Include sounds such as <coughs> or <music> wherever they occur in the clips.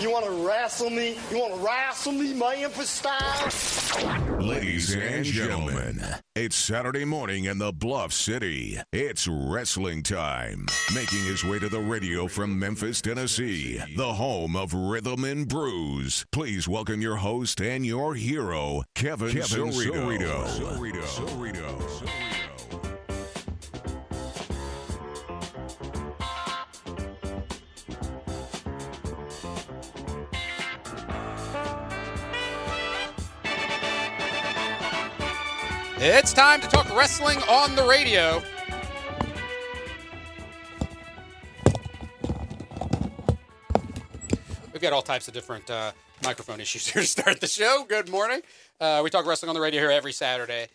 You want to wrestle me? You want to wrestle me, Memphis style? Ladies and gentlemen, it's Saturday morning in the Bluff City. It's wrestling time. Making his way to the radio from Memphis, Tennessee, the home of Rhythm and Brews. Please welcome your host and your hero, Kevin, Kevin Cerrito. Cerrito. Cerrito. Cerrito. It's time to talk wrestling on the radio. We've got all types of different uh, microphone issues <laughs> here to start the show. Good morning. Uh, we talk wrestling on the radio here every Saturday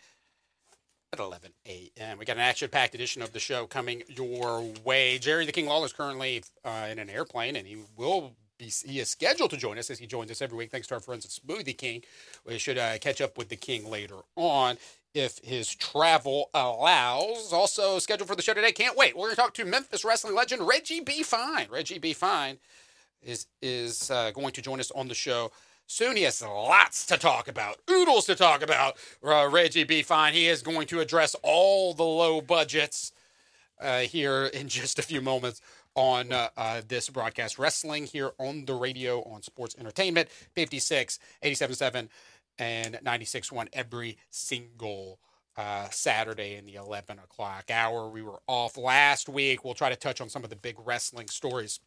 at 11 a.m. We got an action-packed edition of the show coming your way. Jerry the King Lawler is currently uh, in an airplane, and he will be, he is scheduled to join us as he joins us every week. Thanks to our friends at Smoothie King. We should uh, catch up with the King later on if his travel allows. Also scheduled for the show today. Can't wait. We're going to talk to Memphis wrestling legend Reggie B. Fine. Reggie B. Fine is is uh, going to join us on the show soon. He has lots to talk about, oodles to talk about. Uh, Reggie B. Fine. He is going to address all the low budgets uh, here in <laughs> just a few moments on uh, uh, this broadcast. Wrestling here on the radio on Sports Entertainment 56 87 and 96.1 every single uh, Saturday in the 11 o'clock hour. We were off last week. We'll try to touch on some of the big wrestling stories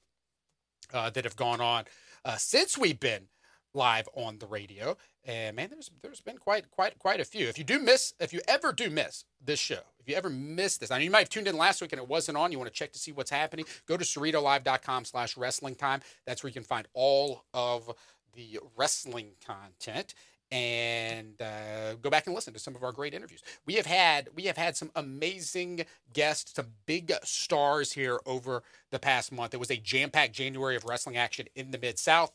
uh, that have gone on uh, since we've been live on the radio. And man, there's there's been quite quite quite a few. If you do miss, if you ever do miss this show, if you ever miss this, I know you might have tuned in last week and it wasn't on. You want to check to see what's happening? Go to cerritolive.com slash wrestling time. That's where you can find all of the wrestling content and uh, go back and listen to some of our great interviews. We have had we have had some amazing guests, some big stars here over the past month. It was a jam-packed January of wrestling action in the Mid South,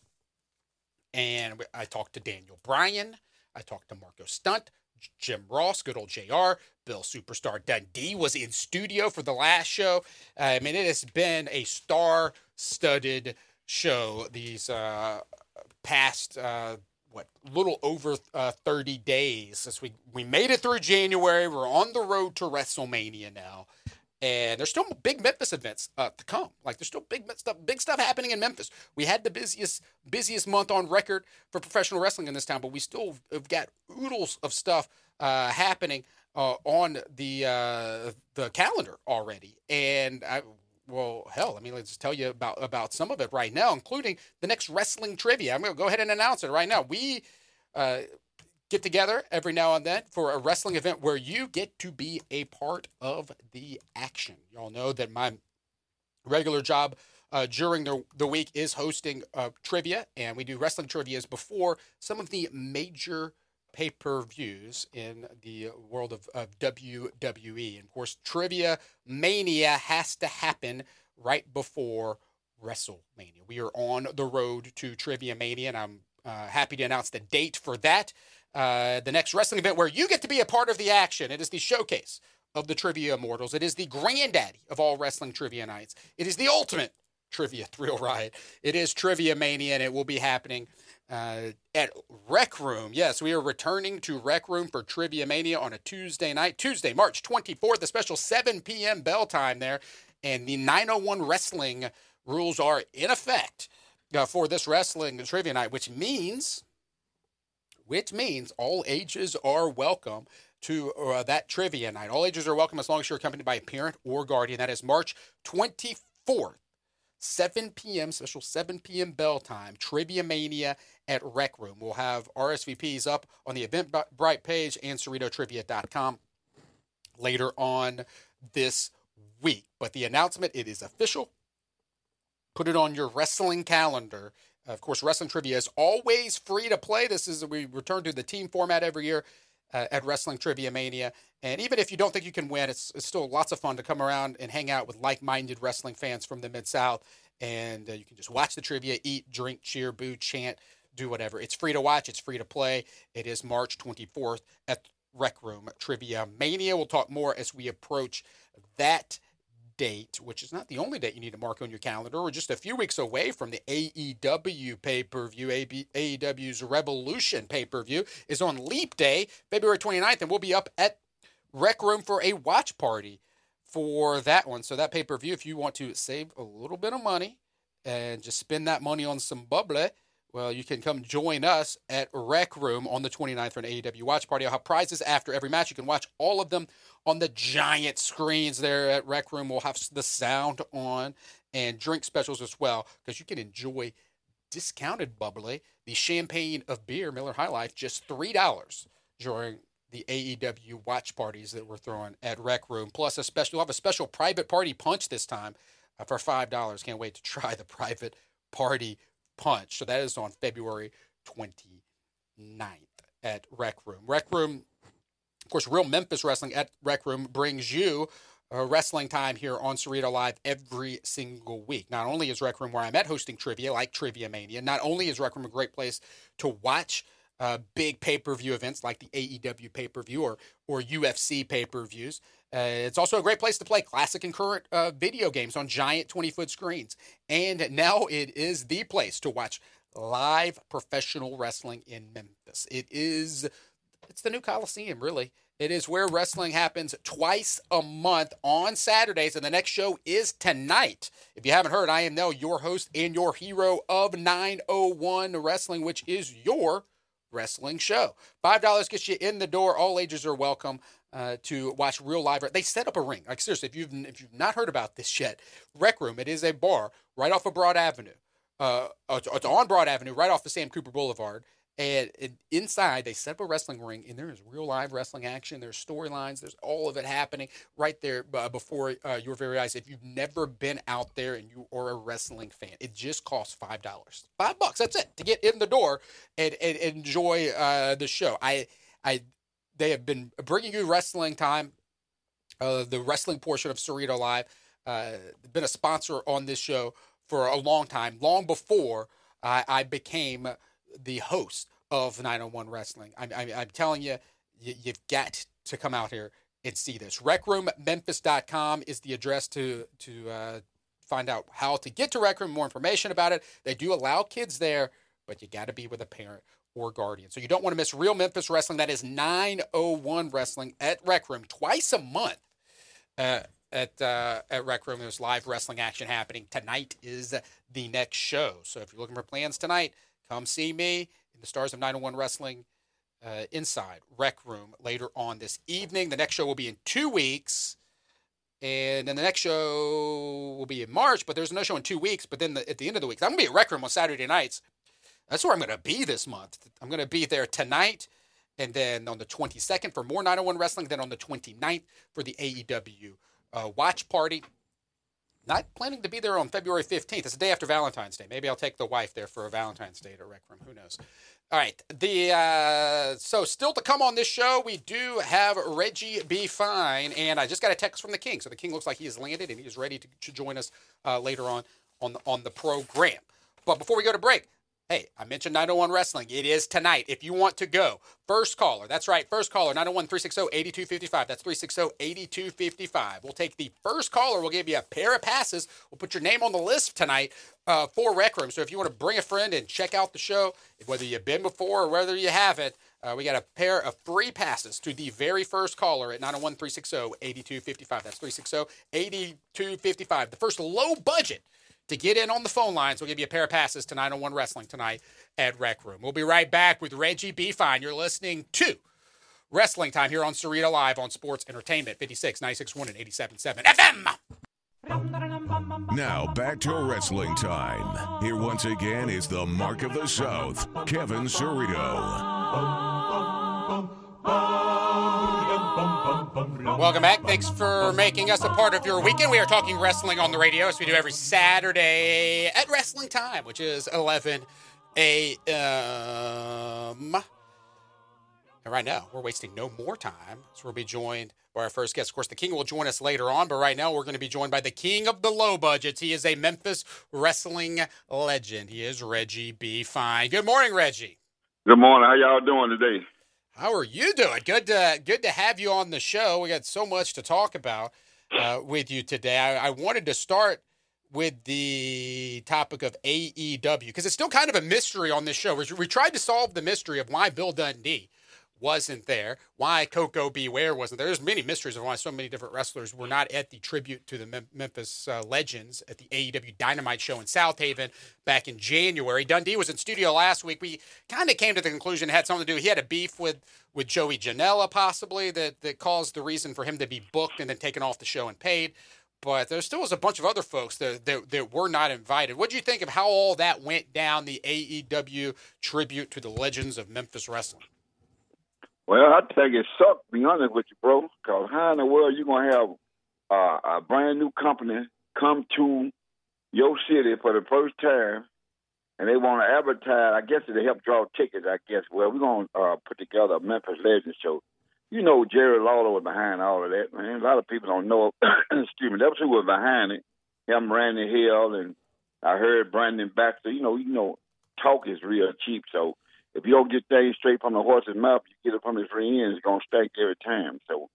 and I talked to Daniel Bryan, I talked to Marko Stunt, Jim Ross, good old JR, Bill Superstar Dundee was in studio for the last show. I mean, it has been a star-studded show these uh, past uh, what little over uh, 30 days since we we made it through January. We're on the road to WrestleMania now, and there's still big Memphis events uh, to come. Like there's still big stuff, big stuff happening in Memphis. We had the busiest busiest month on record for professional wrestling in this town, but we still have got oodles of stuff uh, happening uh, on the uh, the calendar already, and I well, hell, I mean, let's tell you about about some of it right now, including the next wrestling trivia. I'm going to go ahead and announce it right now. We uh, get together every now and then for a wrestling event where you get to be a part of the action. Y'all know that my regular job uh, during the, the week is hosting uh, trivia, and we do wrestling trivias before some of the major pay per views in the world of, of WWE. And of course, Trivia Mania has to happen right before WrestleMania. We are on the road to Trivia Mania, and I'm uh, happy to announce the date for that. Uh, the next wrestling event where you get to be a part of the action. It is the showcase of the Trivia Immortals. It is the granddaddy of all wrestling trivia nights. It is the ultimate trivia <laughs> thrill ride. It is Trivia Mania, and it will be happening uh, at Rec Room. Yes, we are returning to Rec Room for Trivia Mania on a Tuesday night, Tuesday, March 24th, the special 7 p.m. bell time there. And the 901 wrestling rules are in effect uh, for this wrestling trivia night, which means, which means all ages are welcome to uh, that trivia night. All ages are welcome as long as you're accompanied by a parent or guardian. That is March 24th 7 p.m., special 7 p.m. bell time, Trivia Mania at Rec Room. We'll have RSVPs up on the Eventbrite page and CerritoTrivia.com later on this week. But the announcement, it is official. Put it on your wrestling calendar. Of course, Wrestling Trivia is always free to play. This is, we return to the team format every year uh, at Wrestling Trivia Mania. And even if you don't think you can win, it's, it's still lots of fun to come around and hang out with like minded wrestling fans from the Mid South. And uh, you can just watch the trivia, eat, drink, cheer, boo, chant, do whatever. It's free to watch, it's free to play. It is March 24th at Rec Room Trivia Mania. We'll talk more as we approach that date, which is not the only date you need to mark on your calendar. We're just a few weeks away from the AEW pay per view. AEW's Revolution pay per view is on Leap Day, February 29th, and we'll be up at Rec Room for a watch party for that one. So, that pay per view, if you want to save a little bit of money and just spend that money on some bubbly, well, you can come join us at Rec Room on the 29th for an AEW watch party. I'll have prizes after every match. You can watch all of them on the giant screens there at Rec Room. We'll have the sound on and drink specials as well because you can enjoy discounted bubbly, the champagne of beer, Miller High Life, just $3 during the AEW watch parties that we're throwing at Rec Room. Plus, a special, we'll have a special private party punch this time uh, for $5. Can't wait to try the <laughs> private party punch. So that is on February 29th at Rec Room. Rec Room, of course, Real Memphis Wrestling at Rec Room brings you uh, wrestling time here on Cerrito Live every single week. Not only is Rec Room where I'm at hosting trivia like Trivia Mania, not only is Rec Room a great place to watch uh, big pay per view events like the AEW pay per view or, or UFC pay per views, uh, it's also a great place to play classic and current uh, video games on giant 20 foot screens. And now it is the place to watch live professional wrestling in Memphis. It is, it's the new Coliseum, really. It is where wrestling happens twice a month on Saturdays, and the next show is tonight. If you haven't heard, I am now your host and your hero of 901 Wrestling, which is your wrestling show. $5 gets you in the door. All ages are welcome uh, to watch real live. They set up a ring. Like seriously, if you've if you've not heard about this yet, Rec Room. It is a bar right off of Broad Avenue. Uh, it's on Broad Avenue, right off the Sam Cooper Boulevard. And, and, inside, they set up a wrestling ring, and there is real live wrestling action. There's storylines. There's all of it happening right there uh, before uh, your very eyes. If you've never been out there and you are a wrestling fan, it just costs five dollars, five bucks. That's it to get in the door and, and enjoy uh, the show. I I they have been bringing you wrestling time, uh, the wrestling portion of Cerrito Live. Uh, been a sponsor on this show for a long time, long before I, I became the host of 901 Wrestling. I, I'm telling you, you, you've got to come out here and see this. RecRoomMemphis.com is the address to to uh, find out how to get to Rec Room, more information about it. They do allow kids there, but you got to be with a parent or guardian. So you don't want to miss Real Memphis Wrestling. That is 901 Wrestling at Rec Room twice a month. Uh, at uh, at Rec Room, there's live wrestling action happening. Tonight is the next show. So if you're looking for plans tonight, come see me in the Stars of 901 Wrestling uh, inside Rec Room later on this evening. The next show will be in two weeks. And then the next show will be in March, but there's no show in two weeks. But then the, at the end of the week, I'm going to be at Rec Room on Saturday nights that's where I'm going to be this month. I'm going to be there tonight and then on the 22nd for more 901 Wrestling, then on the 29th for the AEW uh, watch party. Not planning to be there on February 15th. It's the day after Valentine's Day. Maybe I'll take the wife there for a Valentine's Day to Rec Room. Who knows? All right. The uh, so still to come on this show, we do have Reggie B. Fine, and I just got a text from the King. So the King looks like he has landed and he is ready to, to join us uh, later on on the, on the program. But before we go to break, Hey, I mentioned 901 Wrestling. It is tonight. If you want to go, first caller. That's right, first caller, 901 360 8255. That's 360 8255. We'll take the first caller. We'll give you a pair of passes. We'll put your name on the list tonight uh, for Rec Room. So if you want to bring a friend and check out the show, whether you've been before or whether you haven't, uh, we got a pair of free passes to the very first caller at 901 360 8255. That's 360 8255. The first low budget to get in on the phone lines, we'll give you a pair of passes to 901 Wrestling tonight at Rec Room. We'll be right back with Reggie B. Fine. You're listening to Wrestling Time here on Cerrito Live on Sports Entertainment 56, 961, and 87.7 FM. Now back to wrestling time. Here once again is the Mark of the South, Kevin Cerrito. Welcome back. Thanks for making us a part of your weekend. We are talking wrestling on the radio as we do every Saturday at wrestling time, which is 11 a.m. And right now, we're wasting no more time. So we'll be joined by our first guest. Of course, the King will join us later on, but right now we're going to be joined by the King of the Low Budgets. He is a Memphis wrestling legend. He is Reggie B. Fine. Good morning, Reggie. Good morning. How y'all doing today? How are you doing? Good to good to have you on the show. We got so much to talk about. uh, with you today. I, I wanted to start with the topic of AEW because it's still kind of a mystery on this show. We, we tried to solve the mystery of why Bill Dundee wasn't there, why Koko B. Ware wasn't there. There's many mysteries of why so many different wrestlers were not at the tribute to the Mem- Memphis uh, Legends at the AEW Dynamite show in Southaven back in January. Dundee was in studio last week. We kind of came to the conclusion it had something to do. He had a beef with with Joey Janela possibly that that caused the reason for him to be booked and then taken off the show and paid. But there still was a bunch of other folks that, that, that were not invited. What do you think of how all that went down, the AEW tribute to the legends of Memphis Wrestling? Well, I think it sucked, be honest with you, bro. Because how in the world you going to have uh, a brand new company come to your city for the first time and they want to advertise? I guess to help draw tickets, I guess. Well, we're going to uh, put together a Memphis Legends show. You know, Jerry Lawler was behind all of that, man. A lot of people don't know. <coughs> excuse me, that's who was behind it. Him, Randy Hill, and I heard Brandon Baxter. You know, you know, talk is real cheap, so if you don't get things straight from the horse's mouth, you get it from his rear end, it's gonna stink every time. So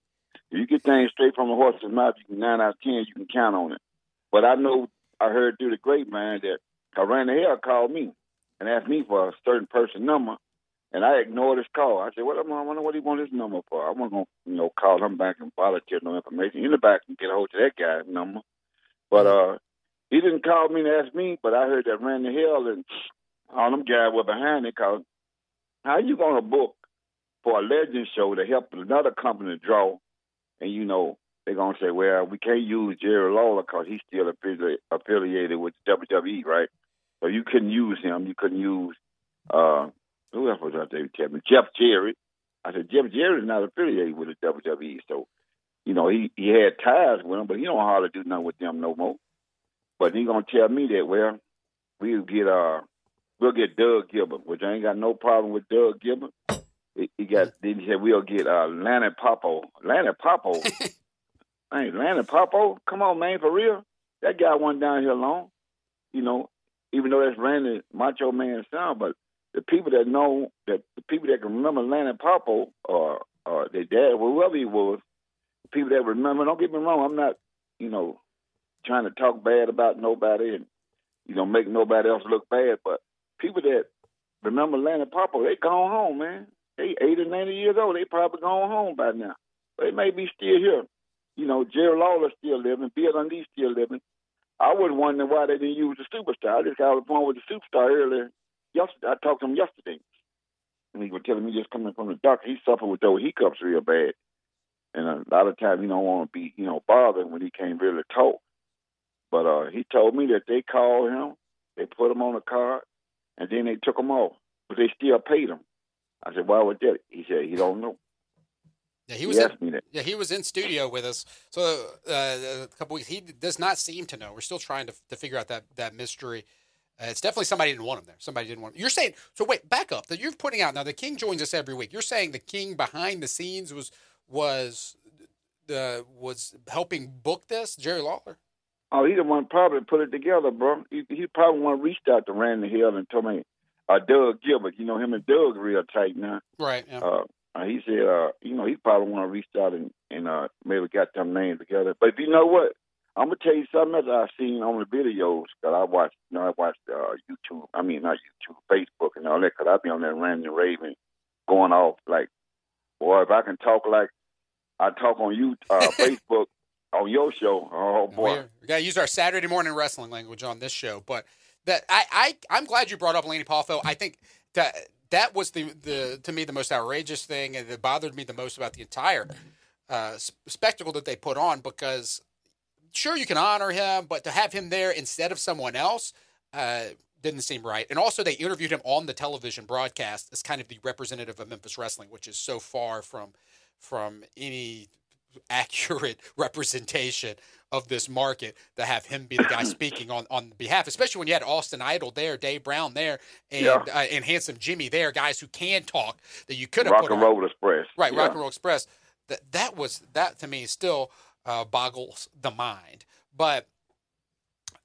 if you get things straight from the horse's mouth, you can nine out of ten, you can count on it. But I know I heard through the grapevine that Randy Hill called me and asked me for a certain person number, and I ignored his call. I said, "What? Am I wonder what he want his number for. I wasn't gonna, you know, call him back and volunteer no information. In the back and get a hold of that guy's number." But uh, he didn't call me and ask me. But I heard that Randy Hill and all them guys were behind it because how you gonna book for a legend show to help another company draw, and you know they're gonna say, well, we can't use Jerry Lawler because he's still affili- affiliated with WWE, right? So you couldn't use him. You couldn't use uh, who else was out there? Tell me, Jeff Jarrett. I said Jeff Jarrett is not affiliated with the WWE, so you know he he had ties with them, but he don't hardly do nothing with them no more. But he gonna tell me that well, we'll get uh we'll get Doug Gilbert, which I ain't got no problem with Doug Gilbert. He, he got <laughs> then he said we'll get uh Lanny Poffo. Lanny Poffo. <laughs> hey, Lanny Poffo, come on man, for real. That guy went down here long. You know, even though that's Randy Macho Man son, but the people that know that the people that can remember Lanny Poffo or or their dad, whoever he was, the people that remember. Don't get me wrong, I'm not, you know, trying to talk bad about nobody and you know make nobody else look bad, but people that remember Lanny Poffo, they gone home, man. They eighty, ninety years old. They probably gone home by now. But they may be still here. You know, Jerry Lawler still living. Bill Dundee still living. I was wondering why they didn't use the superstar. I just got on the phone with the superstar earlier. Yesterday, I talked to him yesterday, and he was telling me just coming from the doctor, he suffered with those hiccups real bad, and a lot of times he don't want to be, you know, bothered when he can't really talk. But uh, he told me that they called him, they put him on a card, and then they took him off, but they still paid him. I said, "Why was that?" He said, "He don't know." Yeah, he was. He in, me that. Yeah, he was in studio with us. So uh, a couple weeks, he does not seem to know. We're still trying to, to figure out that that mystery. Uh, it's definitely somebody didn't want him there. Somebody didn't want. Him. You're saying so. Wait, back up. That you're putting out now. The King joins us every week. You're saying the King behind the scenes was was uh, was helping book this Jerry Lawler. Oh, he the one probably put it together, bro. He, he probably one reached out to Randy Hill and told me, uh, Doug Gilbert. You know him and Doug real tight now. Right. Yeah. Uh, uh, he said, uh, you know, he probably want to reach out and, and uh, maybe got them names together. But you know what? I'm gonna tell you something else I've seen on the videos that I watched. You know, I watched uh, YouTube. I mean, not YouTube, Facebook, and all that. Cause I be on that Randy Raven going off like, boy, if I can talk like I talk on you uh, <laughs> Facebook on your show, oh boy. We're- we gotta use our Saturday morning wrestling language on this show. But that I, I I'm glad you brought up Lanny Poffo. I think that that was the the to me the most outrageous thing, and that bothered me the most about the entire uh, spectacle that they put on. Because sure you can honor him, but to have him there instead of someone else. Uh, didn't seem right. And also, they interviewed him on the television broadcast as kind of the representative of Memphis wrestling, which is so far from from any accurate <laughs> representation of this market to have him be the guy <clears throat> speaking on, on behalf, especially when you had Austin Idol there, Dave Brown there, and Yeah. uh, and Handsome Jimmy there, guys who can talk that you could have Rock put and on. Roll Express. Right, Yeah. Rock and Roll Express. That that was that to me still uh, boggles the mind. But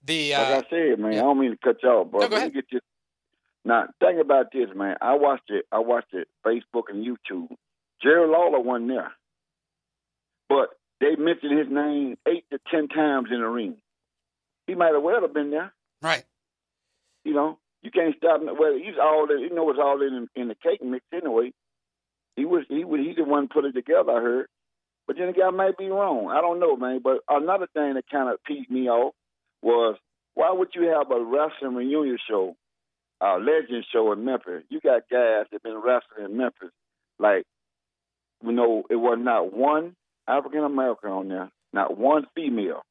the uh, Like I said, man, yeah. I don't mean to cut you off, but No, go ahead. get this. Now, think about this, man. I watched it. I watched it Facebook and YouTube. Jerry Lawler wasn't there, but they mentioned his name eight to ten times in the ring. He might have well have been there. Right. You know, you can't stop him. Well, he's all in. You know, it's all in in the cake mix anyway. He was he was he's the one put it together. I heard, but then again, I might be wrong. I don't know, man. But another thing that kind of peeved me off was why would you have a wrestling reunion show, a legend show in Memphis? You got guys that been wrestling in Memphis, like you know, it was not one African American on there, not one female.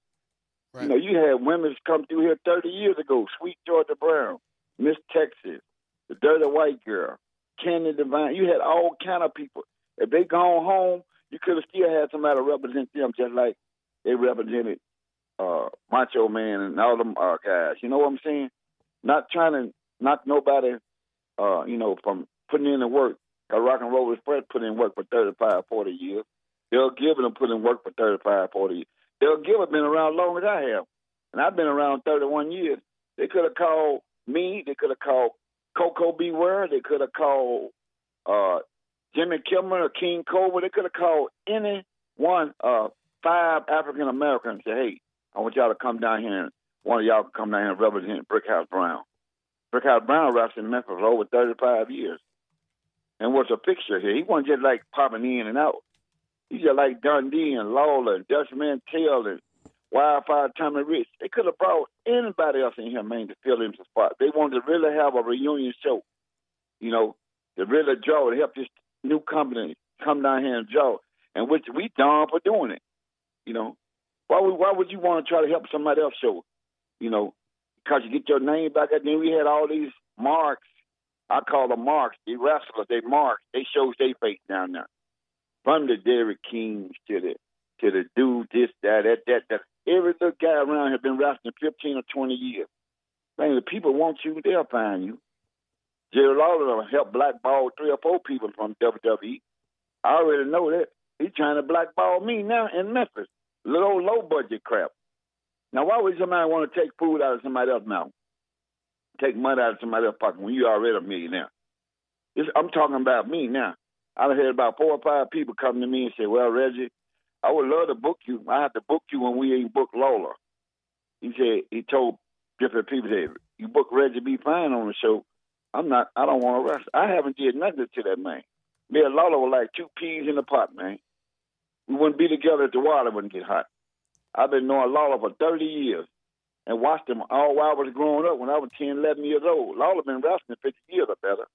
Right. You know, you had women come through here 30 years ago, Sweet Georgia Brown, Miss Texas, the Dirty White Girl, Candi Devine. You had all kind of people. If they gone home, you could have still had somebody represent them, just like they represented uh, Macho Man and all them uh, guys. You know what I'm saying? Not trying to knock nobody, uh, you know, from putting in the work. Rock and Roll Express put in work for 35, 40 years. They'll give them put in work for 35, 40 years. They'll give it been around longer than I have. And I've been around 31 years. They could have called me. They could have called Koko B. Ware. They could have called uh, Jimmy Kimmel or King Cobra. They could have called any one, uh, five African Americans and say, hey, I want y'all to come down here and one of y'all come down here and represent Brickhouse Brown. Brickhouse Brown wrestled in Memphis for over 35 years and was a fixture here. He wasn't just like popping in and out. He just like Dundee and Lawler and Dutch Mantell and Wildfire Tommy Rich. They could have brought anybody else in here, man, to fill in the spot. They wanted to really have a reunion show, you know, to really draw to help this new company come down here and draw, and which we done for doing it. You know, why would why would you want to try to help somebody else show? You know, because you get your name back. And then we had all these marks. I call them marks. The wrestlers, they marks. They shows their face down there from the Derrick Kings to the to the dude, this, that, that, that, that. Every little guy around has been wrestling 15 or 20 years. Man, the people want you, they'll find you. Jerry Lawler helped blackball three or four people from WWE. I already know that. He's trying to blackball me now in Memphis. Little low budget crap. Now, why would somebody want to take food out of somebody else's mouth? Take money out of somebody else's pocket when you already a millionaire? This, I'm talking about me now. I've had about four or five people come to me and say, "Well, Reggie, I would love to book you. I have to book you when we ain't booked Lawler." He said he told different people that you book Reggie B. Fine on the show. I'm not. I don't want to rest. I haven't did nothing to that man. Me and Lawler were like two peas in a pot, man. We wouldn't be together if the water wouldn't get hot. I've been knowing Lawler for 30 years and watched him all while I was growing up when I was 10, 11 years old. Lawler been wrestling 50 years or better.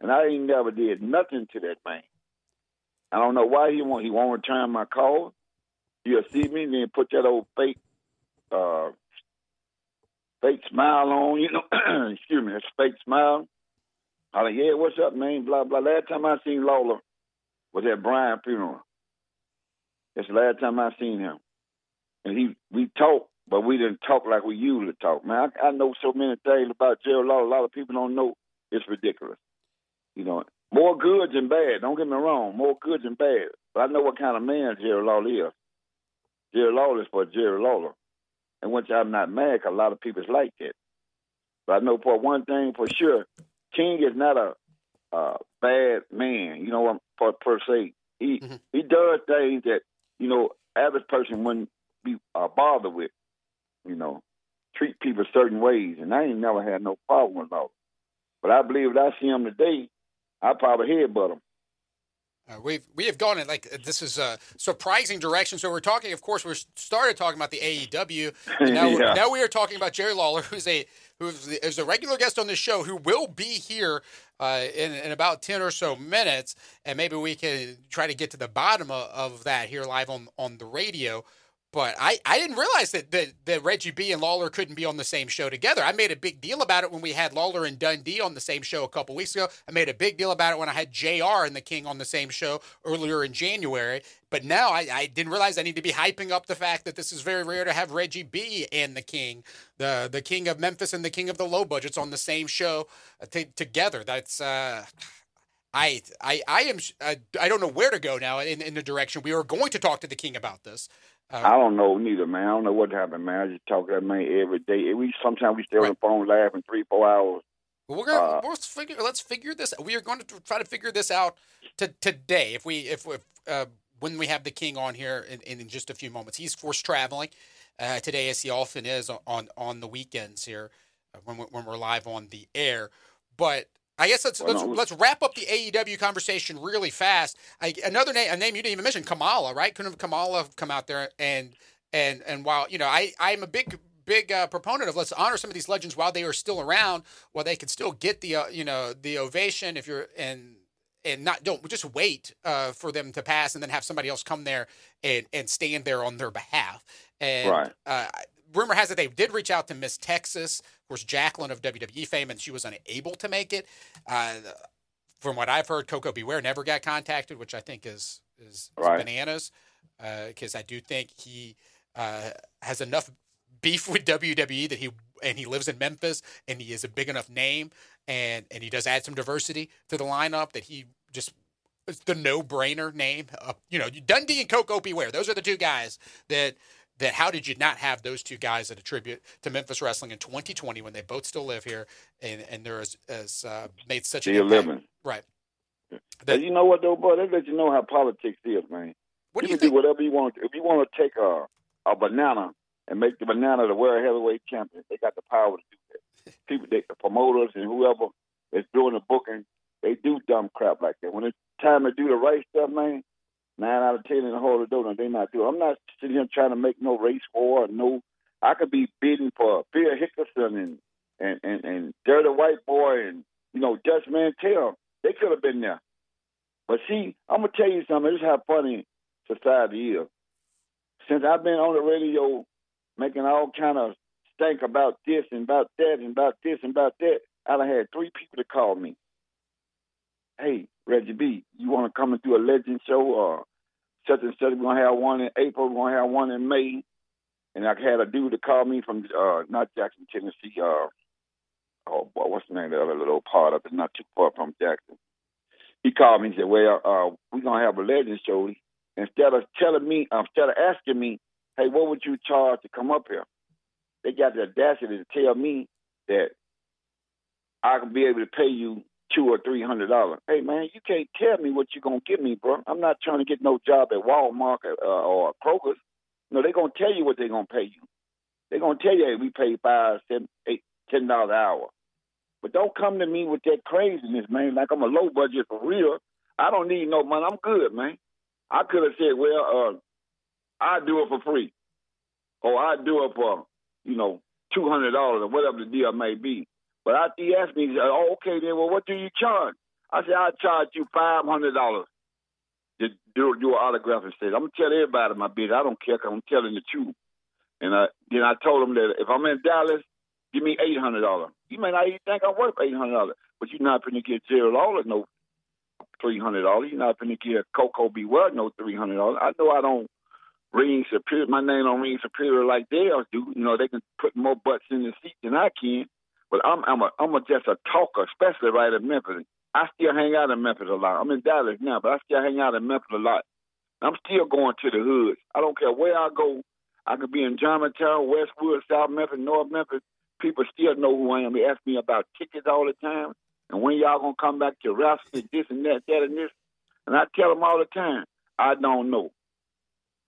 And I ain't never did nothing to that man. I don't know why he won't he won't return my call. He'll see me and then put that old fake uh fake smile on, you know <clears throat> excuse me, a fake smile. I like, yeah, what's up, man? Blah blah. Last time I seen Lawler was at Brian funeral. That's the last time I seen him. And he we talked, but we didn't talk like we usually talk. Man, I, I know so many things about Jerry Lawler. A lot of people don't know. It's ridiculous. You know, more good than bad. Don't get me wrong, more good than bad. But I know what kind of man Jerry Lawler is. Jerry Lawler is for Jerry Lawler. And which I'm not mad 'cause a lot of people's like that. But I know for one thing for sure, King is not a uh, bad man, you know, per, per se. He Mhm. he does things that, you know, average person wouldn't be uh, bothered with, you know, treat people certain ways. And I ain't never had no problem with Lawler. But I believe if I see him today, I probably headbutt him. Uh, we've we have gone in like this is a surprising direction. So we're talking, of course, we started talking about the AEW, and now <laughs> Yeah. now we are talking about Jerry Lawler, who's a who's the- is a regular guest on this show, who will be here uh, in in about ten or so minutes, and maybe we can try to get to the bottom of, of that here live on on the radio. But I, I didn't realize that, that that Reggie B and Lawler couldn't be on the same show together. I made a big deal about it when we had Lawler and Dundee on the same show a couple weeks ago. I made a big deal about it when I had JR and the King on the same show earlier in January. But now I, I didn't realize I need to be hyping up the fact that this is very rare to have Reggie B and the King, the the King of Memphis and the King of the Low Budgets on the same show uh, t- together. That's uh, I I I am uh, I don't know where to go now in in the direction we are going to talk to the King about this. Uh, I don't know neither, man. I don't know what happened, man. I just talk to that man every day. We sometimes we stay on the Right. phone laughing three, four hours. We're gonna Uh, let's figure let's figure this. We are going to try to figure this out to today. If we if, if uh, when we have the King on here in, in just a few moments. He's forced traveling uh, today, as he often is on on the weekends here uh, when, we, when we're live on the air. But I guess let's let's, let's wrap up the AEW conversation really fast. I, another name, a name you didn't even mention, Kamala, right? Couldn't have Kamala come out there and and and while you know I I'm a big big uh, proponent of let's honor some of these legends while they are still around, while they can still get the uh, you know the ovation if you're and and not don't just wait uh, for them to pass and then have somebody else come there and and stand there on their behalf. And Right. uh, rumor has it they did reach out to Miss Texas, of course Jacqueline of WWE fame, and she was unable to make it. Uh, from what I've heard, Koko B. Ware never got contacted, which I think is is, Right. bananas. Because I do think he uh, has enough beef with WWE that he and he lives in Memphis and he is a big enough name and and he does add some diversity to the lineup that he just it's the no brainer name. Uh, you know, Dundee and Koko B. Ware. Those are the two guys that that how did you not have those two guys that attribute to Memphis wrestling in 2020 when they both still live here and and they're as, as uh, made such impact. living. right? And you know what though, boy? They let you know how politics is, man. What do you you can think? do whatever you want. If you want to take a a banana and make the banana the world heavyweight champion, they got the power to do that. <laughs> People, they, the promoters and whoever is doing the booking, they do dumb crap like that. When it's time to do the right stuff, man, nine out of ten in the whole of the they not doing. I'm not sitting here trying to make no race war. Or no, I could be bidding for Phil Hickerson and and and, and Dirty White Boy and you know Dutch Mantell. They could have been there. But see, I'm gonna tell you something. This is how funny society is. Since I've been on the radio making all kind of stank about this and about that and about this and about that, I done had three people to call me. Hey, Reggie B, you want to come and do a legend show or such and such? We're gonna have one in April. We're gonna have one in May. And I had a dude to call me from uh, not Jackson, Tennessee. Uh, oh boy, what's the name of the other little part of it? Not too far from Jackson. He called me and said, "Well, uh, we're gonna have a legend show. Instead of telling me, uh, instead of asking me, hey, what would you charge to come up here? They got the audacity to tell me that I could be able to pay you two or three hundred dollars. Hey, man, you can't tell me what you're gonna give me, bro. I'm not trying to get no job at Walmart uh, or Kroger's. No, they're gonna tell you what they're gonna pay you. They're gonna tell you, hey, we pay five, seven, eight, ten dollars an hour. But don't come to me with that craziness, man. Like I'm a low budget for real. I don't need no money. I'm good, man. I could have said, well, uh, I do it for free, or I do it for, you know, two hundred dollars or whatever the deal may be. But after he asked me, oh, okay, then, well, what do you charge? I said, I charge you five hundred dollars to do, an autograph and say, I'm gonna tell everybody my business. I don't care 'cause I'm telling the truth. And I, then I told him that if I'm in Dallas, give me eight hundred dollars. You may not even think I'm worth eight hundred dollars, but you're not gonna get Jerry Lawler no three hundred dollars. You're not gonna get Coco B. Beware no three hundred dollars. I know I don't ring superior. My name don't ring superior like theirs do. You know they can put more butts in the seat than I can. But I'm I'm a I'm a, just a talker, especially right in Memphis. I still hang out in Memphis a lot. I'm in Dallas now, but I still hang out in Memphis a lot. I'm still going to the hoods. I don't care where I go. I could be in Germantown, Westwood, South Memphis, North Memphis. People still know who I am. They ask me about tickets all the time. And when y'all gonna come back to wrestling, this and that, that and this. And I tell them all the time, I don't know.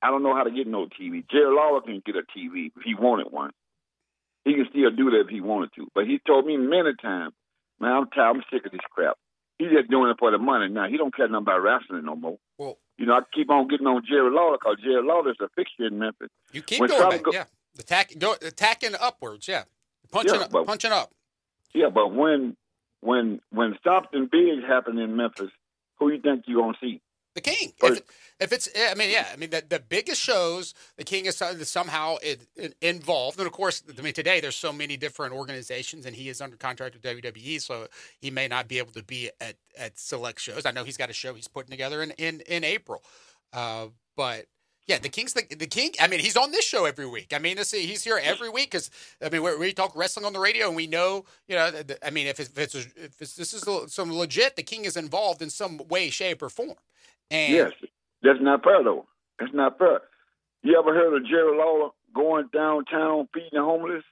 I don't know how to get no TV. Jerry Lawler can get a TV if he wanted one. He can still do that if he wanted to. But he told me many times, man, I'm tired. I'm sick of this crap. He's just doing it for the money now. He don't care nothing about wrestling no more. Well, You know, I keep on getting on Jerry Lawler because Jerry Lawler's a fixture in Memphis. you keep When going back, go- yeah. The tack, go, attacking upwards, yeah. Punching, Yeah, up, but- punching up. Yeah, but when when when something big happen in Memphis, who you think you gonna see? The King. Or- If, it- if it's, I mean, yeah, I mean, the, the biggest shows, the King is somehow in- in- involved. And of course, I mean, today there's so many different organizations, and he is under contract with WWE, so he may not be able to be at, at select shows. I know he's got a show he's putting together in in, in April, uh, but. Yeah, the King's the, the King. I mean, he's on this show every week. I mean, this, he's here every week because I mean, we we talk wrestling on the radio, and we know, you know, the, the- I mean, if it's, if it's, if it's this is some legit, the King is involved in some way, shape, or form. And Yes, that's not fair though. That's not fair. You ever heard of Jerry Lawler going downtown feeding the homeless?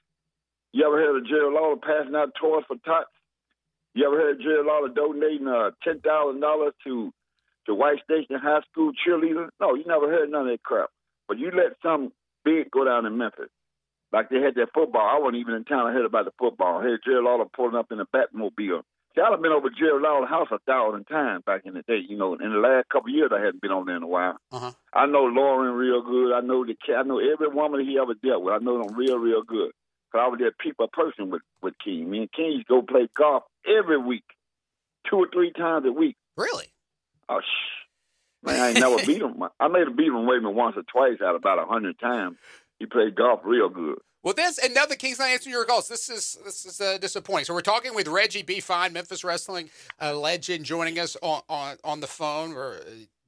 You ever heard of Jerry Lawler passing out toys for tots? You ever heard of Jerry Lawler donating uh, ten thousand dollars to the White Station High School cheerleader. No, you never heard none of that crap. But you let some big go down in Memphis. Like they had that football. I wasn't even in town. I heard about the football. I heard Jerry Lawler pulling up in a Batmobile. I've been over Jerry Lawler's house a thousand times back in the day. You know, in the last couple of years, I hadn't been on there in a while. Uh-huh. I know Lauren real good. I know the I know every woman he ever dealt with. I know them real, real good. Cause I was that people a person with with King. Me and King used go play golf every week, two or three times a week. Really? Oh, shh. Man, I ain't never <laughs> beat him. I made him beat him Wayman once or twice out of about a hundred times. He played golf real good. Well, this and now the Kings not answering your calls. This is this is uh, disappointing. So we're talking with Reggie B. Fine, Memphis wrestling uh, legend, joining us on on, on the phone. Where uh,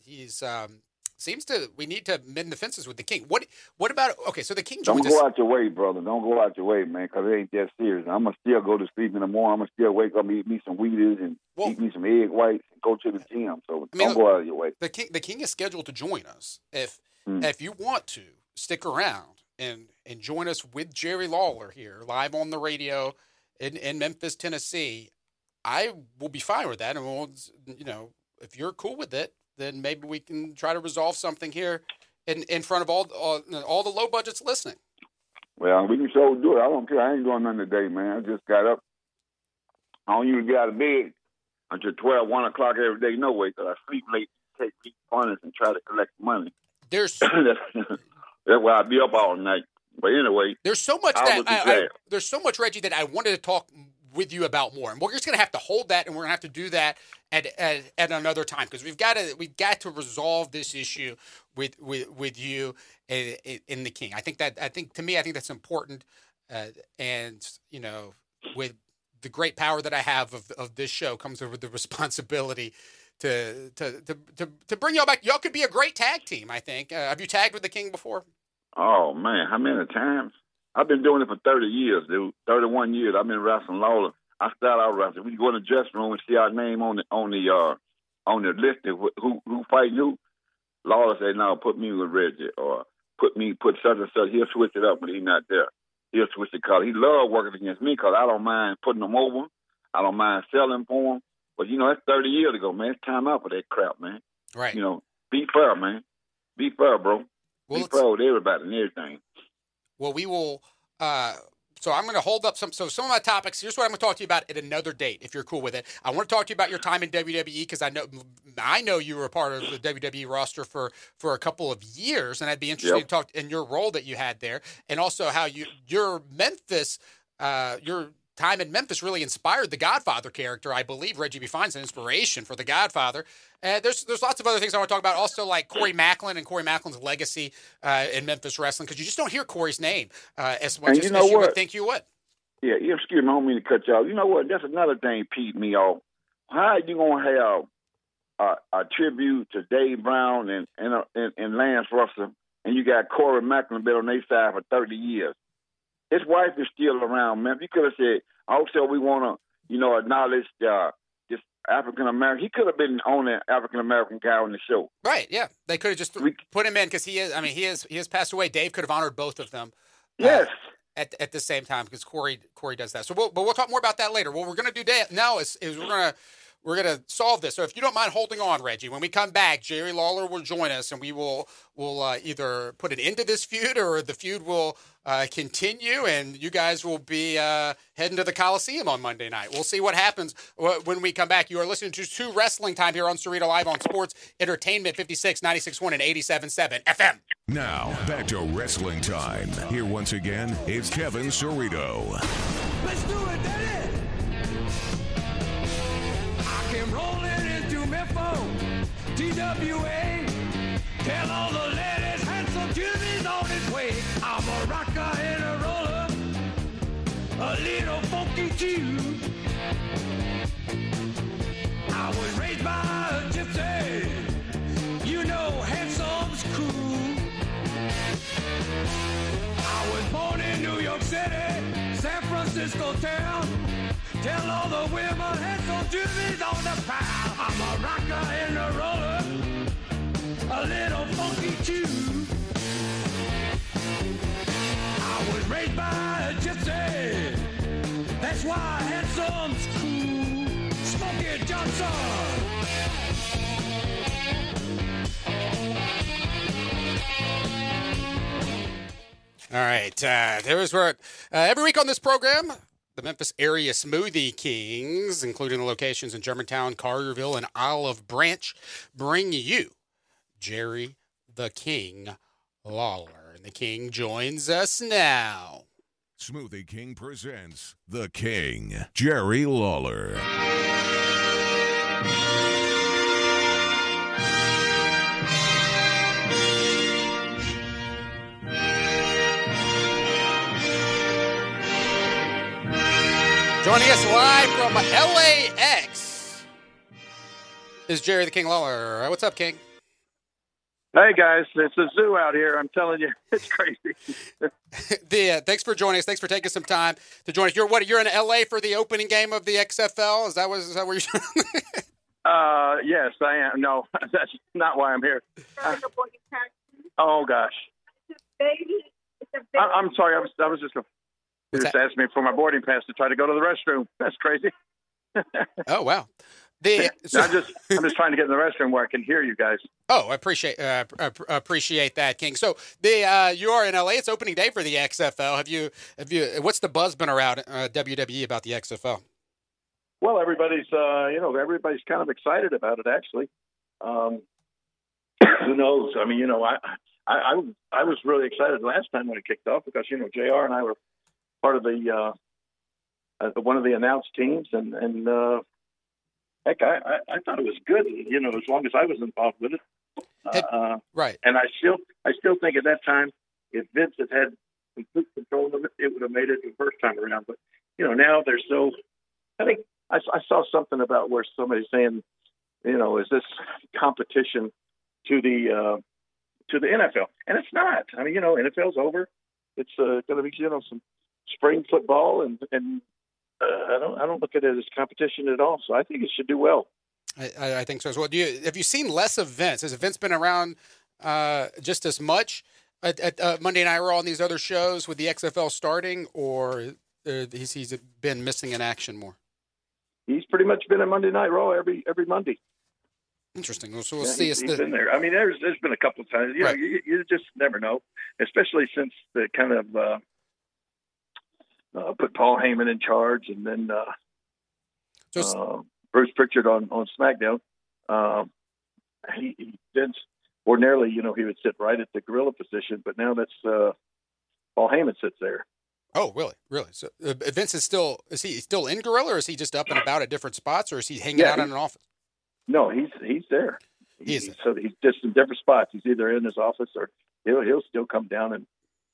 he's um, seems to we need to mend the fences with the King. What what about okay? So the King Don't go out your way, brother. Don't go out your way, man, because it ain't that serious. I'm gonna still go to sleep in the morning. I'm gonna still wake up, eat me some Wheaties and Well- eat me some egg whites, and go to the gym. So I mean, don't go out of your way. The King the King is scheduled to join us. If Hmm. if you want to stick around and and join us with Jerry Lawler here live on the radio in in Memphis, Tennessee, I will be fine with that. And we'll you know if you're cool with it, then maybe we can try to resolve something here in in front of all all, all the low budgets listening. Well, we can sure do it. I don't care. I ain't doing nothing today, man. I just got up. I don't even get out of bed until 12, 1 o'clock every day, no way, because I sleep late, take deep funnels, and try to collect money. There's <coughs> <coughs> that's, why I be up all night. But anyway, There's so much I that I, I, there's so much Reggie that I wanted to talk with you about more, and we're just gonna have to hold that, and we're gonna have to do that at at, at another time because we've got to we've got to resolve this issue with with with you in, in the King. I think that I think to me I think that's important, uh, and you know with the great power that I have of of this show comes over the responsibility. To, to, to, to, to bring y'all back, y'all could be a great tag team. I think. Uh, have you tagged with the King before? oh, man, how many times? I've been doing it for 30 years, dude. 31 years. I've been wrestling Lawler. I started out wrestling. We go in the dressing room and see our name on the on the uh on the list of who who fighting who. Lawler said, "No, put me with Reggie, or put me put such and such." He'll switch it up when he's not there. He'll switch the color. He love working against me because I don't mind putting them over. I don't mind selling for him. But you know, that's 30 years ago, man. It's time out for that crap, man. Right. You know, be fair, man. Be fair, bro. well, be fair with everybody and everything. Well, we will. Uh, so I'm going to hold up some. So some of my topics. Here's what I'm going to talk to you about at another date, if you're cool with it. I want to talk to you about your time in WWE because I know I know you were a part of the WWE roster for for a couple of years, and I'd be interested Yep. to talk in your role that you had there, and also how you your Memphis, uh, your time in Memphis really inspired the Godfather character. I believe Reggie B. Fine's an inspiration for the Godfather. Uh, there's there's lots of other things I want to talk about. Also, like Corey Maclin and Corey Maclin's legacy uh, in Memphis wrestling, because you just don't hear Corey's name uh, as much And as, you know as you would what? think you would. Yeah, yeah, excuse me, I don't mean to cut you off. You know what? That's another thing peed me off. How are you gonna have a, a tribute to Dave Brown and and, uh, and and Lance Russell, and you got Corey Maclin been on their side for thirty years? His wife is still around, man. You could have said, also we want to, you know, acknowledge uh, this African American. He could have been on the African American guy on the show. Right? Yeah, they could have just We- put him in because he is. I mean, he is. He has passed away. Dave could have honored both of them. uh, Yes. at, at the same time because Corey Corey does that. So we'll, but we'll talk more about that later. What we're gonna do da- now is, is we're gonna we're gonna solve this. So if you don't mind holding on, Reggie, when we come back, Jerry Lawler will join us, and we will will uh, either put an end to this feud or the feud will uh, continue, and you guys will be uh, heading to the Coliseum on Monday night. We'll see what happens when we come back. You are listening to Two Wrestling Time here on Cerrito Live on Sports Entertainment 56, 96.1, and 87.7 FM. Now, back to wrestling time. Here once again is Kevin Cerrito. Let's do it, Daddy! TWA. Tell all the ladies, handsome Jimmy's on his way. I'm a rocker and a roller, a little funky too. I was raised by a gypsy, you know, handsome's cool. I was born in New York City, San Francisco town. Tell all the women handsome Jimmy's on the prowl. I'm a rocker and a roller, I was raised by a gypsy. That's why. Smokey Johnson. All right, uh, there where uh, every week on this program, the Memphis area smoothie kings, including the locations in Germantown, Collierville, and Olive Branch, bring you Jerry the King Lawler. And the King joins us now. Smoothie King presents The King, Jerry Lawler. Joining us live from LAX is Jerry the King Lawler. What's up, King? Hey guys, it's a zoo out here. I'm telling you, <laughs> it's crazy. <laughs> the, uh, thanks for joining us. Thanks for taking some time to join us. You're what? You're in LA for the opening game of the XFL. Is that what? Is that where you're? <laughs> uh, yes, I am. No, that's not why I'm here. Uh, oh gosh, I, I'm sorry. I was I was just a, just that? asked me for my boarding pass to try to go to the restroom. That's crazy. oh wow. The so- I'm just I'm just trying to get in the restroom where I can hear you guys. Oh, I appreciate uh, appreciate that, King. So the uh, you are in LA. It's opening day for the XFL. Have you have you? What's the buzz been around uh, WWE about the XFL? Well, everybody's uh, you know everybody's kind of excited about it. Actually, um, <coughs> who knows? I mean, you know, I, I I I was really excited last time when it kicked off because you know Jr. and I were part of the uh, uh, one of the announced teams, and and uh, heck, I, I I thought it was good. You know, as long as I was involved with it. Hey- Uh, Right. and I still I still think at that time, if Vince had had complete control of it, it would have made it the first time around. But you know, now there's so. I think I, I saw something about where somebody's saying, you know, is this competition to the uh, to the NFL? And it's not. I mean, you know, NFL's over. It's uh, going to be you know some spring football, and and uh, I don't I don't look at it as competition at all. So I think it should do well. I, I- think so as well. Do you have you seen less of Vince? Has Vince been around uh, just as much at, at uh, Monday Night Raw and these other shows with the XFL starting, or uh, he's, he's been missing in action more? He's pretty much been a Monday Night Raw every every Monday. Interesting. Well, So we'll Yeah, see. he's, he's the, been there. I mean, there's there's been a couple of times. You Right. know, you, you just never know, especially since the kind of uh, put Paul Heyman in charge, and then uh, s- uh, Bruce Pritchard on on SmackDown. Um, he, he Vince ordinarily, you know, he would sit right at the gorilla position, but now that's uh, Paul Heyman sits there. oh, really? Really? So uh, Vince is still is he still in Gorilla, or is he just up and about at different spots, or is he hanging Yeah, out in an office? No, he's he's there. He there. so he's just in different spots. He's either in his office or he'll he'll still come down and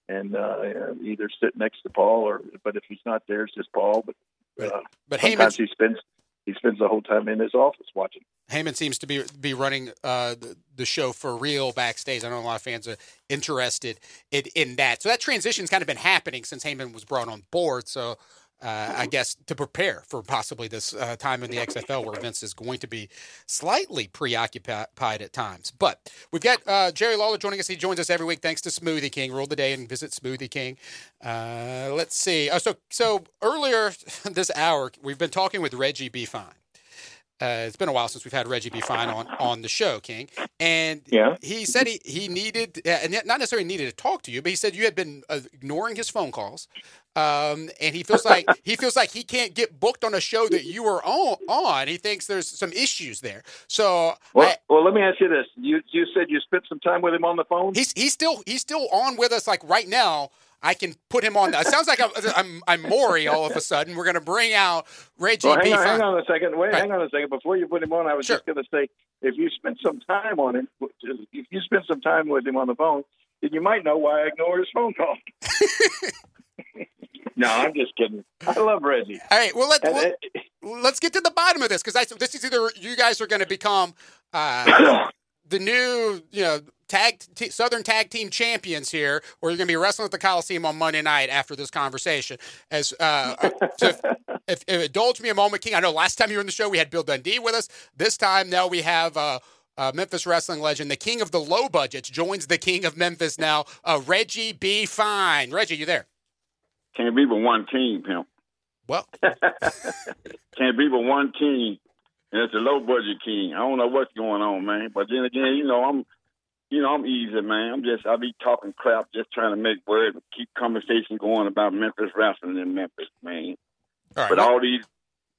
and uh, either sit next to Paul or but if he's not there, it's just Paul. But uh, But sometimes Heyman he spends he spends the whole time in his office watching. Heyman seems to be be running uh, the, the show for real backstage. I know a lot of fans are interested in, in that. So that transition's kind of been happening since Heyman was brought on board. So uh, I guess to prepare for possibly this uh, time in the XFL where Vince is going to be slightly preoccupied at times. But we've got uh, Jerry Lawler joining us. He joins us every week thanks to Smoothie King. Rule the day and visit Smoothie King. Uh, let's see. Oh, so so earlier <laughs> this hour we've been talking with Reggie B. Fine. Uh, it's been a while since we've had Reggie B. Fine on, on the show, King. And Yeah. he said he, he needed, uh, and not necessarily needed to talk to you, but he said you had been uh, ignoring his phone calls. Um, and he feels like he feels like he can't get booked on a show that you were on. on. He thinks there's some issues there. So Well, I- well, let me ask you this: you you said you spent some time with him on the phone. he's he's still he's still on with us. Like right now, I can put him on. The, It sounds like I'm I'm, I'm Maury all of a sudden. We're gonna bring out Reggie well, hang on, hang on a second. Wait, Right. hang on a second. Before you put him on, I was Sure. just going to say, if you spent some time on him, if you spent some time with him on the phone, then you might know why I ignore his phone call. <laughs> <laughs> no, I'm just kidding. I love Reggie. All right. Well, let, uh, let's get to the bottom of this because this is either you guys are going to become uh, <coughs> the new, you know, tag t- Southern Tag Team champions here, or you're going to be wrestling at the Coliseum on Monday night after this conversation. As uh, so if, <laughs> if, if indulge me a moment, King. I know last time you were in the show we had Bill Dundee with us. This time now we have. Uh, uh, Memphis wrestling legend, the king of the low budgets, joins the king of Memphis now, uh, Reggie B. Fine. Reggie, you there? Can't be but one team, pimp. Well, <laughs> Can't be but one team, and it's a low budget king. I don't know what's going on, man. But then again, you know, I'm you know, I'm easy, man. I'm just, I be talking crap, just trying to make word, and keep conversation going about Memphis wrestling in Memphis, man. All right. But well, all these,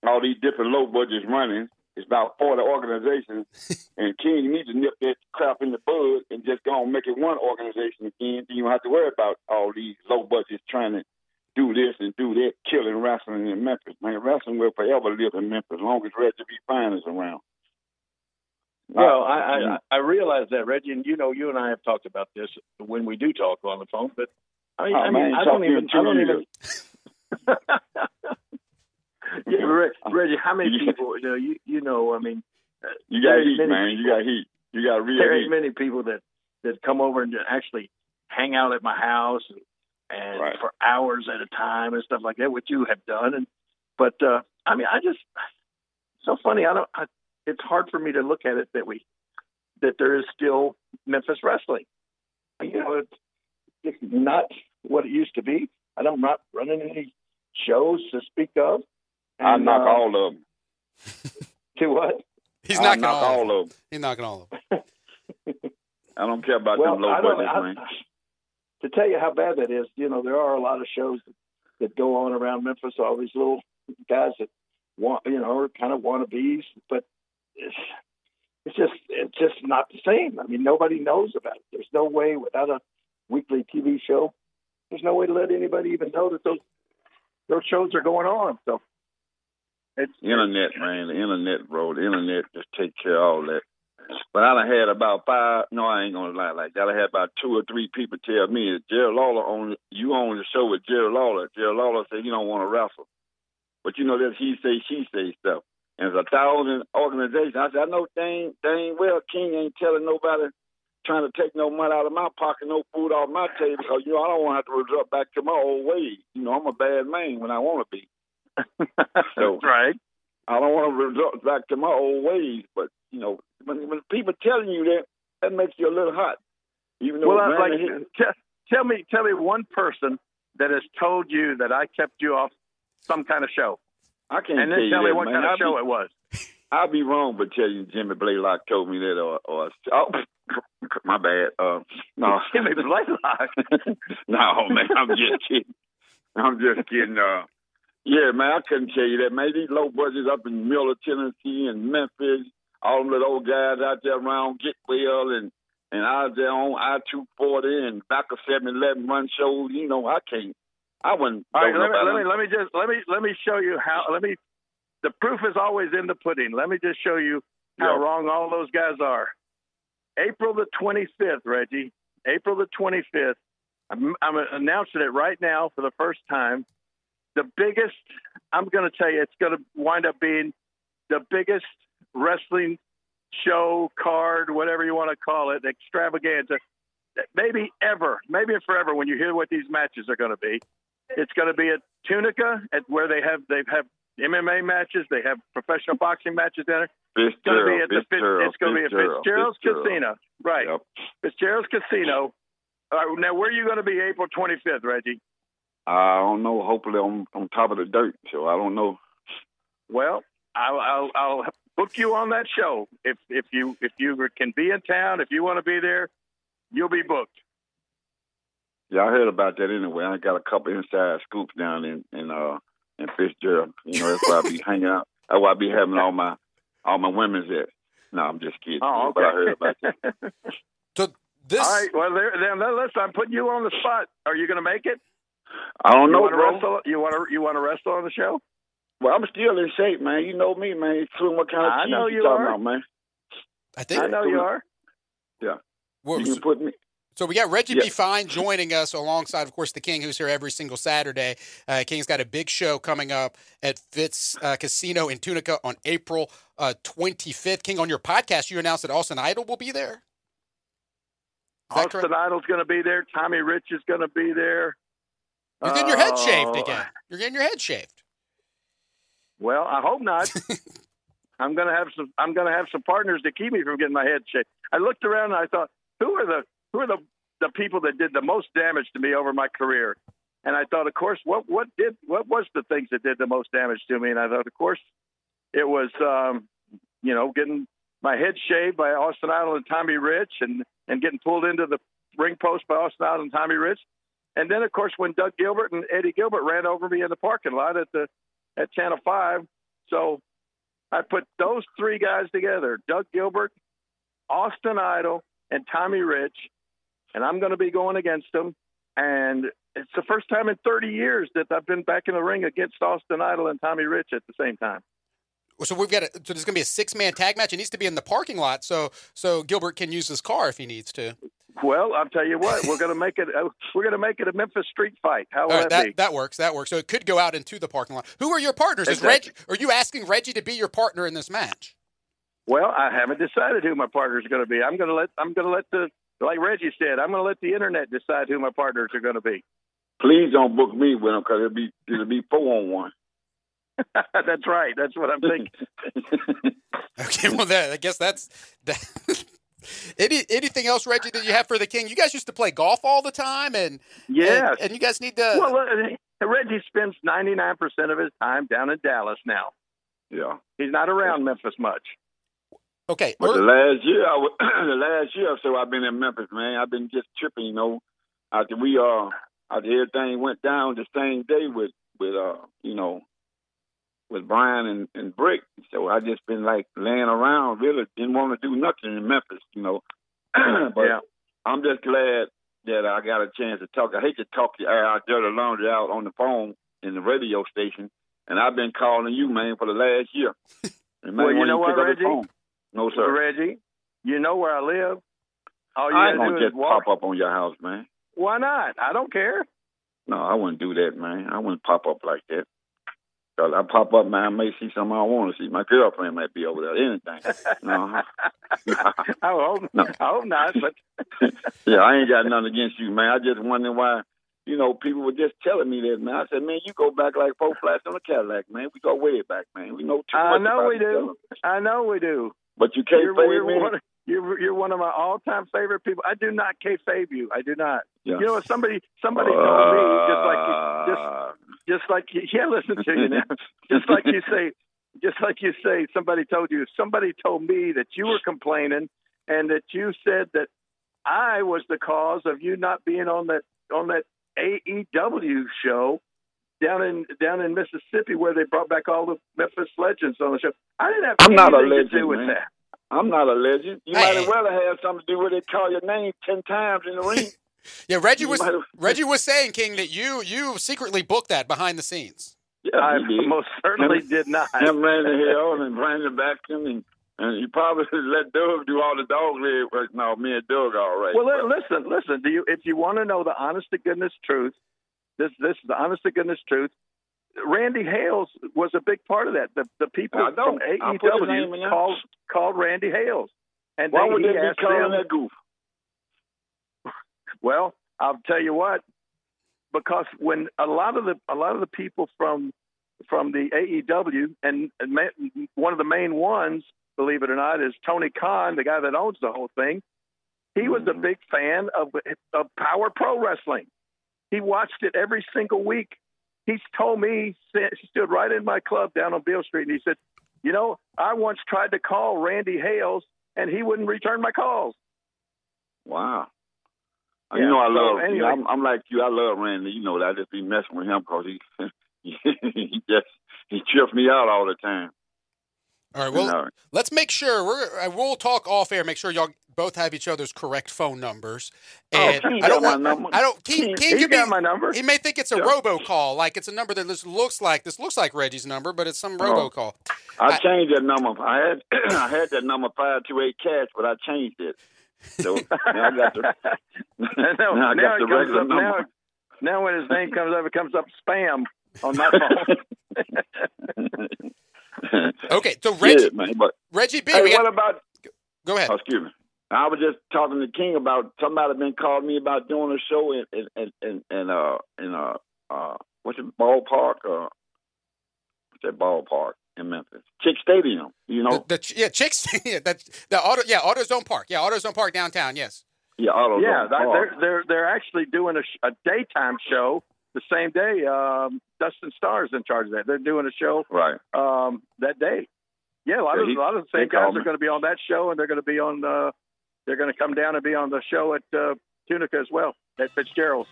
all these different low budgets running, it's about 40 organizations, <laughs> and King needs to nip that crap in the bud and just go and make it one organization again. You don't have to worry about all these low budgets trying to do this and do that, killing wrestling in Memphis. Man, wrestling will forever live in Memphis as long as Reggie B. Fine is around. Well, I, I I realize that, Reggie, and you know, you and I have talked about this when we do talk on the phone. But I mean, Oh, I, man, I don't to you even, I don't even. <laughs> yeah, Reg, Reggie, how many people? You know, you you know, I mean, uh, You got heat, man. You got heat. You got real There ain't many people that that come over and actually hang out at my house and, and Right. for hours at a time and stuff like that, which you have done. And but uh, I mean, I just so funny. I don't. I, it's hard for me to look at it that we that there is still Memphis wrestling. You know, it's, it's not what it used to be. And I'm not running any shows to speak of. I And, knock uh, all of them. To what? he's knocking knock all. of all them. of them. He's knocking all of them. <laughs> I don't care about well, them low budget, don't, budgets, I, man. To tell you how bad that is, you know, there are a lot of shows that, that go on around Memphis. All these little guys that want, you know, are kind of wannabes, but it's it's just it's just not the same. I mean, nobody knows about it. There's no way without a weekly TV show. There's no way to let anybody even know that those those shows are going on. So it's Internet, man. The internet, bro. The internet just take care of all that. But I done had about five. No, I ain't gonna lie like that. I had about two or three people tell me that Jerry Lawler on you on the show with Jerry Lawler. Jerry Lawler said you don't want to wrestle, but you know that he say she say stuff. And it's a thousand organizations. I said I know dang dang well King ain't telling nobody trying to take no money out of my pocket, no food off my table, because you know I don't want to have to resort back to my old ways. You know I'm a bad man when I want to be. <laughs> So- right. I don't want to resort back to my old ways, but you know, when, when people telling you that, that makes you a little hot. Even though Well, I like, t- tell me, tell me one person that has told you that I kept you off some kind of show, I can't and tell then you tell me that, what man. kind of I'll show be, it was. I'll be wrong, but tell you Jimmy Blaylock told me that, or, or oh, <laughs> my bad. Uh, no, Jimmy Blaylock. <laughs> no, man, I'm just kidding. I'm just kidding. Uh, yeah, man, I couldn't tell you that. Man, these low budgets up in Miller, Tennessee, and Memphis, all them little old guys out there around Getwell and and out there on I two forty and back of seven eleven run shows. You know, I can't. I wouldn't. All right, let me, let me let me just let me let me show you how. Let me. The proof is always in the pudding. Let me just show you how Yeah. wrong all those guys are. April the 25th, Reggie. April the 25th. I'm, I'm announcing it right now for the first time. The biggest. I'm going to tell you, it's going to wind up being the biggest wrestling show, card, whatever you want to call it, extravaganza, maybe ever, maybe forever. When you hear what these matches are going to be, it's going to be at Tunica, at where they have they have MMA matches, they have professional boxing matches there. It's going to be at the Fitzgerald, it's going to be at Fitzgerald's Fitzgerald. Casino, right? Yep. Fitzgerald's Casino. All right, now, where are you going to be April 25th, Reggie? I don't know. Hopefully, on on top of the dirt. So I don't know. Well, I'll, I'll, I'll book you on that show if if you if you can be in town. If you want to be there, you'll be booked. Yeah, I heard about that anyway. I got a couple inside scoops down in in uh in Fitzgerald. You know, that's where I be <laughs> hanging out. That's where I be having all my all my women's at. No, I'm just kidding. Oh, okay. But I heard about that. <laughs> So this. All right. Well, there, then then listen. I'm putting you on the spot. Are you going to make it? I don't You know, want to bro. wrestle? You want to you want to wrestle on the show? Well, I'm still in shape, man. You know me, man. Including what kind of I know you you talking are. about, man. I think. I know you are. we're- You can put me. So we got Reggie Yeah. B. Fine joining us alongside, of course, the King, who's here every single Saturday. Uh, King's got a big show coming up at Fitz uh, Casino in Tunica on April uh, 25th. King, on your podcast, you announced that Austin Idol will be there. Is that Austin correct? Idol's going to be there. Tommy Rich is going to be there. You're getting your head shaved Oh, again. You're getting your head shaved. Well, I hope not. <laughs> I'm going to have some. I'm to have some partners to keep me from getting my head shaved. I looked around and I thought, who are the who are the the people that did the most damage to me over my career? And I thought, of course, what what did what was the things that did the most damage to me? And I thought, of course, it was um, you know getting my head shaved by Austin Idol and Tommy Rich, and and getting pulled into the ring post by Austin Idol and Tommy Rich. And then, of course, when Doug Gilbert and Eddie Gilbert ran over me in the parking lot at the at Channel Five, so I put those three guys together: Doug Gilbert, Austin Idol, and Tommy Rich, and I'm going to be going against them. And it's the first time in 30 years that I've been back in the ring against Austin Idol and Tommy Rich at the same time. So we've got a, so there's going to be a six man tag match. It needs to be in the parking lot, so so Gilbert can use his car if he needs to. Well, I'll tell you what, we're going to make it. Uh, we're going to make it a Memphis street fight. How will All right, that, that, be? that works. That works. So it could go out into the parking lot. Who are your partners? Is Exactly. Reggie? Are you asking Reggie to be your partner in this match? Well, I haven't decided who my partners are going to be. I'm going to let. I'm going to let the like Reggie said. I'm going to let the internet decide who my partners are going to be. Please don't book me with them because it'll be it'll be four on one. <laughs> That's right. That's what I'm thinking. <laughs> Okay, well, that, I guess that's that. <laughs> Any anything else, Reggie, that you have for the King? You guys used to play golf all the time, and yeah, and, and you guys need to. well, uh, Reggie spends 99 percent of his time down in Dallas now. yeah. He's not around Memphis much. okay, But the last year, I wa- <clears throat> the last year or so, I've been in Memphis, man. I've been just tripping, you know. After we uh, after everything went down the same day with with uh, you know, with Brian and, and Brick. So I just been like laying around, really didn't want to do nothing in Memphis, you know. <clears throat> but Yeah. I'm just glad that I got a chance to talk. I hate to talk to our dirty laundry out on the phone in the radio station, and I've been calling you, man, for the last year. <laughs> Well, you know what, pick up the Reggie? No, sir. Reggie, you know where I live. All you I ain't gonna just walk. pop up on your house, man. Why not? I don't care. No, I wouldn't do that, man. I wouldn't pop up like that. Cause I pop up, man, I may see something I want to see. My girlfriend might be over there. Anything. No. <laughs> I hope. No. I hope not. But <laughs> yeah, I ain't got nothing against you, man. I just wondering why, you know, people were just telling me that, man. I said, man, you go back like four flats on a Cadillac, man. We go way back, man. We know too I much know about we do. other. I know we do. But you can't You're, fade me. one of, you're, you're one of my all-time favorite people. I do not kayfabe you. I do not. Yeah. You know, somebody somebody told me just like you, just Uh, just like you, yeah, listen to you now. <laughs> just like you say, just like you say, somebody told you. Somebody told me that you were complaining and that you said that I was the cause of you not being on that on that AEW show down in down in Mississippi where they brought back all the Memphis legends on the show. I didn't have I'm not a anything to legend, do with man. that. I'm not a legend. You Hey, might as well have something to do with it. Call your name ten times in the ring. <laughs> yeah, Reggie was <laughs> Reggie was saying, King, that you you secretly booked that behind the scenes. Yeah, I <laughs> most certainly did not. Him ran the hill and Brandon Baxton and and you probably <laughs> let Doug do all the dog leg work. No, me and Doug all right. Well, li- listen, listen. Do you, if you want to know the honest to goodness truth, this this is the honest to goodness truth. Randy Hales was a big part of that. The the people from I put his name in AEW called called Randy Hales, and Why they, would they be calling them. that goof? Well, I'll tell you what, because when a lot of the a lot of the people from from the AEW and, and ma- one of the main ones, believe it or not, is Tony Khan, the guy that owns the whole thing. He was a mm-hmm. big fan of of Power Pro Wrestling. He watched it every single week. He's told me he stood right in my club down on Beale Street, and he said, "You know, I once tried to call Randy Hales, and he wouldn't return my calls." Wow. Yeah, you know I so love. anyway. you know, I'm, I'm like you. I love Randy. You know that. I just be messing with him because he <laughs> he just he trips me out all the time. All right, You well, know. let's make sure we're uh, we'll talk off air. Make sure y'all both have each other's correct phone numbers. Oh, And King I don't got want. my number. I don't. King, King- King He could be. got my number. He may think it's a Yeah. robocall, like it's a number that this looks like this looks like Reggie's number, but it's some Oh. robocall. I, I- changed that number. I had <clears throat> I had that number five two eight cash, but I changed it. So <laughs> now I got the <laughs> now, now I now got it the comes regular up, now, number. now when his name comes up, it comes up spam on my <laughs> phone. Okay, so Reggie, yeah, man. But Reggie B, hey, we what got, about? go ahead. Oh, excuse me. I was just talking to King about somebody been calling me about doing a show in in in, in, in uh in uh uh what's it ballpark uh what's that ballpark in Memphis Chick Stadium you know The, the yeah, chicks, <laughs> yeah, that the auto, yeah, AutoZone Park, yeah, AutoZone Park downtown, yes. yeah auto yeah, Zone that, Park. they're they're they're actually doing a, sh- a daytime show the same day. Um, Dustin Starr's in charge of that. They're doing a show right um, that day. Yeah, a lot Yeah, of he- a lot of the same guys are going to be on that show, and they're going to be on. Uh, they're going to come down and be on the show at uh, Tunica as well at Fitzgerald's.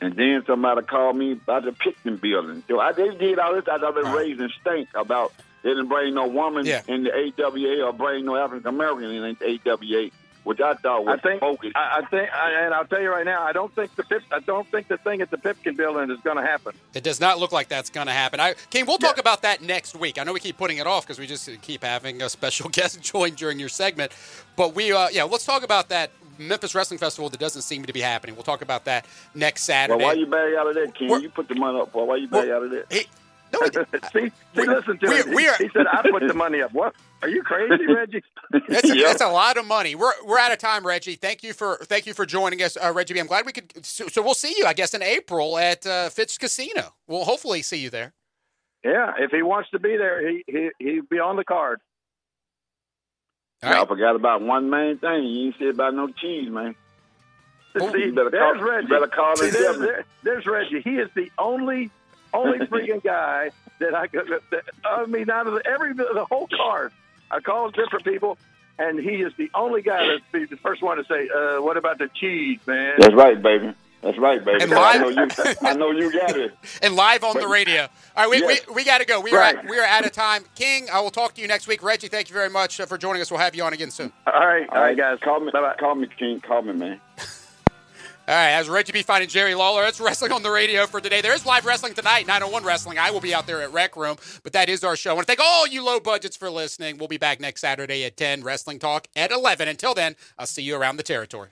And then somebody called me about the Pipkin building. So I they did all this. I thought they Right. raised and stink about they didn't bring no woman Yeah. in the AWA or bring no African American in the AWA, which I thought was I think. bogus. I, I think, I, and I'll tell you right now, I don't think the Pip, I don't think the thing at the Pipkin building is going to happen. It does not look like that's going to happen. I, King, we'll talk about that next week. I know we keep putting it off because we just keep having a special <laughs> guest join during your segment. But we, uh, yeah, let's talk about that Memphis Wrestling Festival that doesn't seem to be happening. We'll talk about that next well, Saturday. why you back out of that, King? We're- You put the money up for. Why you Well, out of that? Hey, no, he didn't. <laughs> see, see, We- listen to him. He- he said, "I put the <laughs> money up." What? Are you crazy, <laughs> Reggie? That's, Yeah. that's a lot of money. We're we're out of time, Reggie. Thank you for thank you for joining us, uh, Reggie. B. I'm glad we could. So, so we'll see you, I guess, in April at uh, Fitz Casino. We'll hopefully see you there. yeah, if he wants to be there, he he he'd be on the card. All Now, right. I forgot about one main thing. You ain't said about no cheese, man. Well, <laughs> see, you better there's call- Reggie. you better call See, there's, there- there's Reggie. He is the only only freaking guy that I could. That, I mean, out of the, every the whole card, I called different people, and he is the only guy that's be the first one to say, uh, "What about the cheese, man?" That's right, baby. That's right, baby. And I know you. I know you got it. <laughs> and live on the radio. All right, we, Yes. we, we got to go. We are Right. at, we are out of time. King, I will talk to you next week. Reggie, thank you very much uh, for joining us. We'll have you on again soon. All right, all right, guys. Call me. Bye-bye. Call me, King. Call me, man. All right, as Reggie B. finding Jerry Lawler, that's wrestling on the radio for today. There is live wrestling tonight, 901 Wrestling. I will be out there at Rec Room, but that is our show. I want to thank all you low budgets for listening. We'll be back next Saturday at 10, Wrestling Talk at 11. Until then, I'll see you around the territory.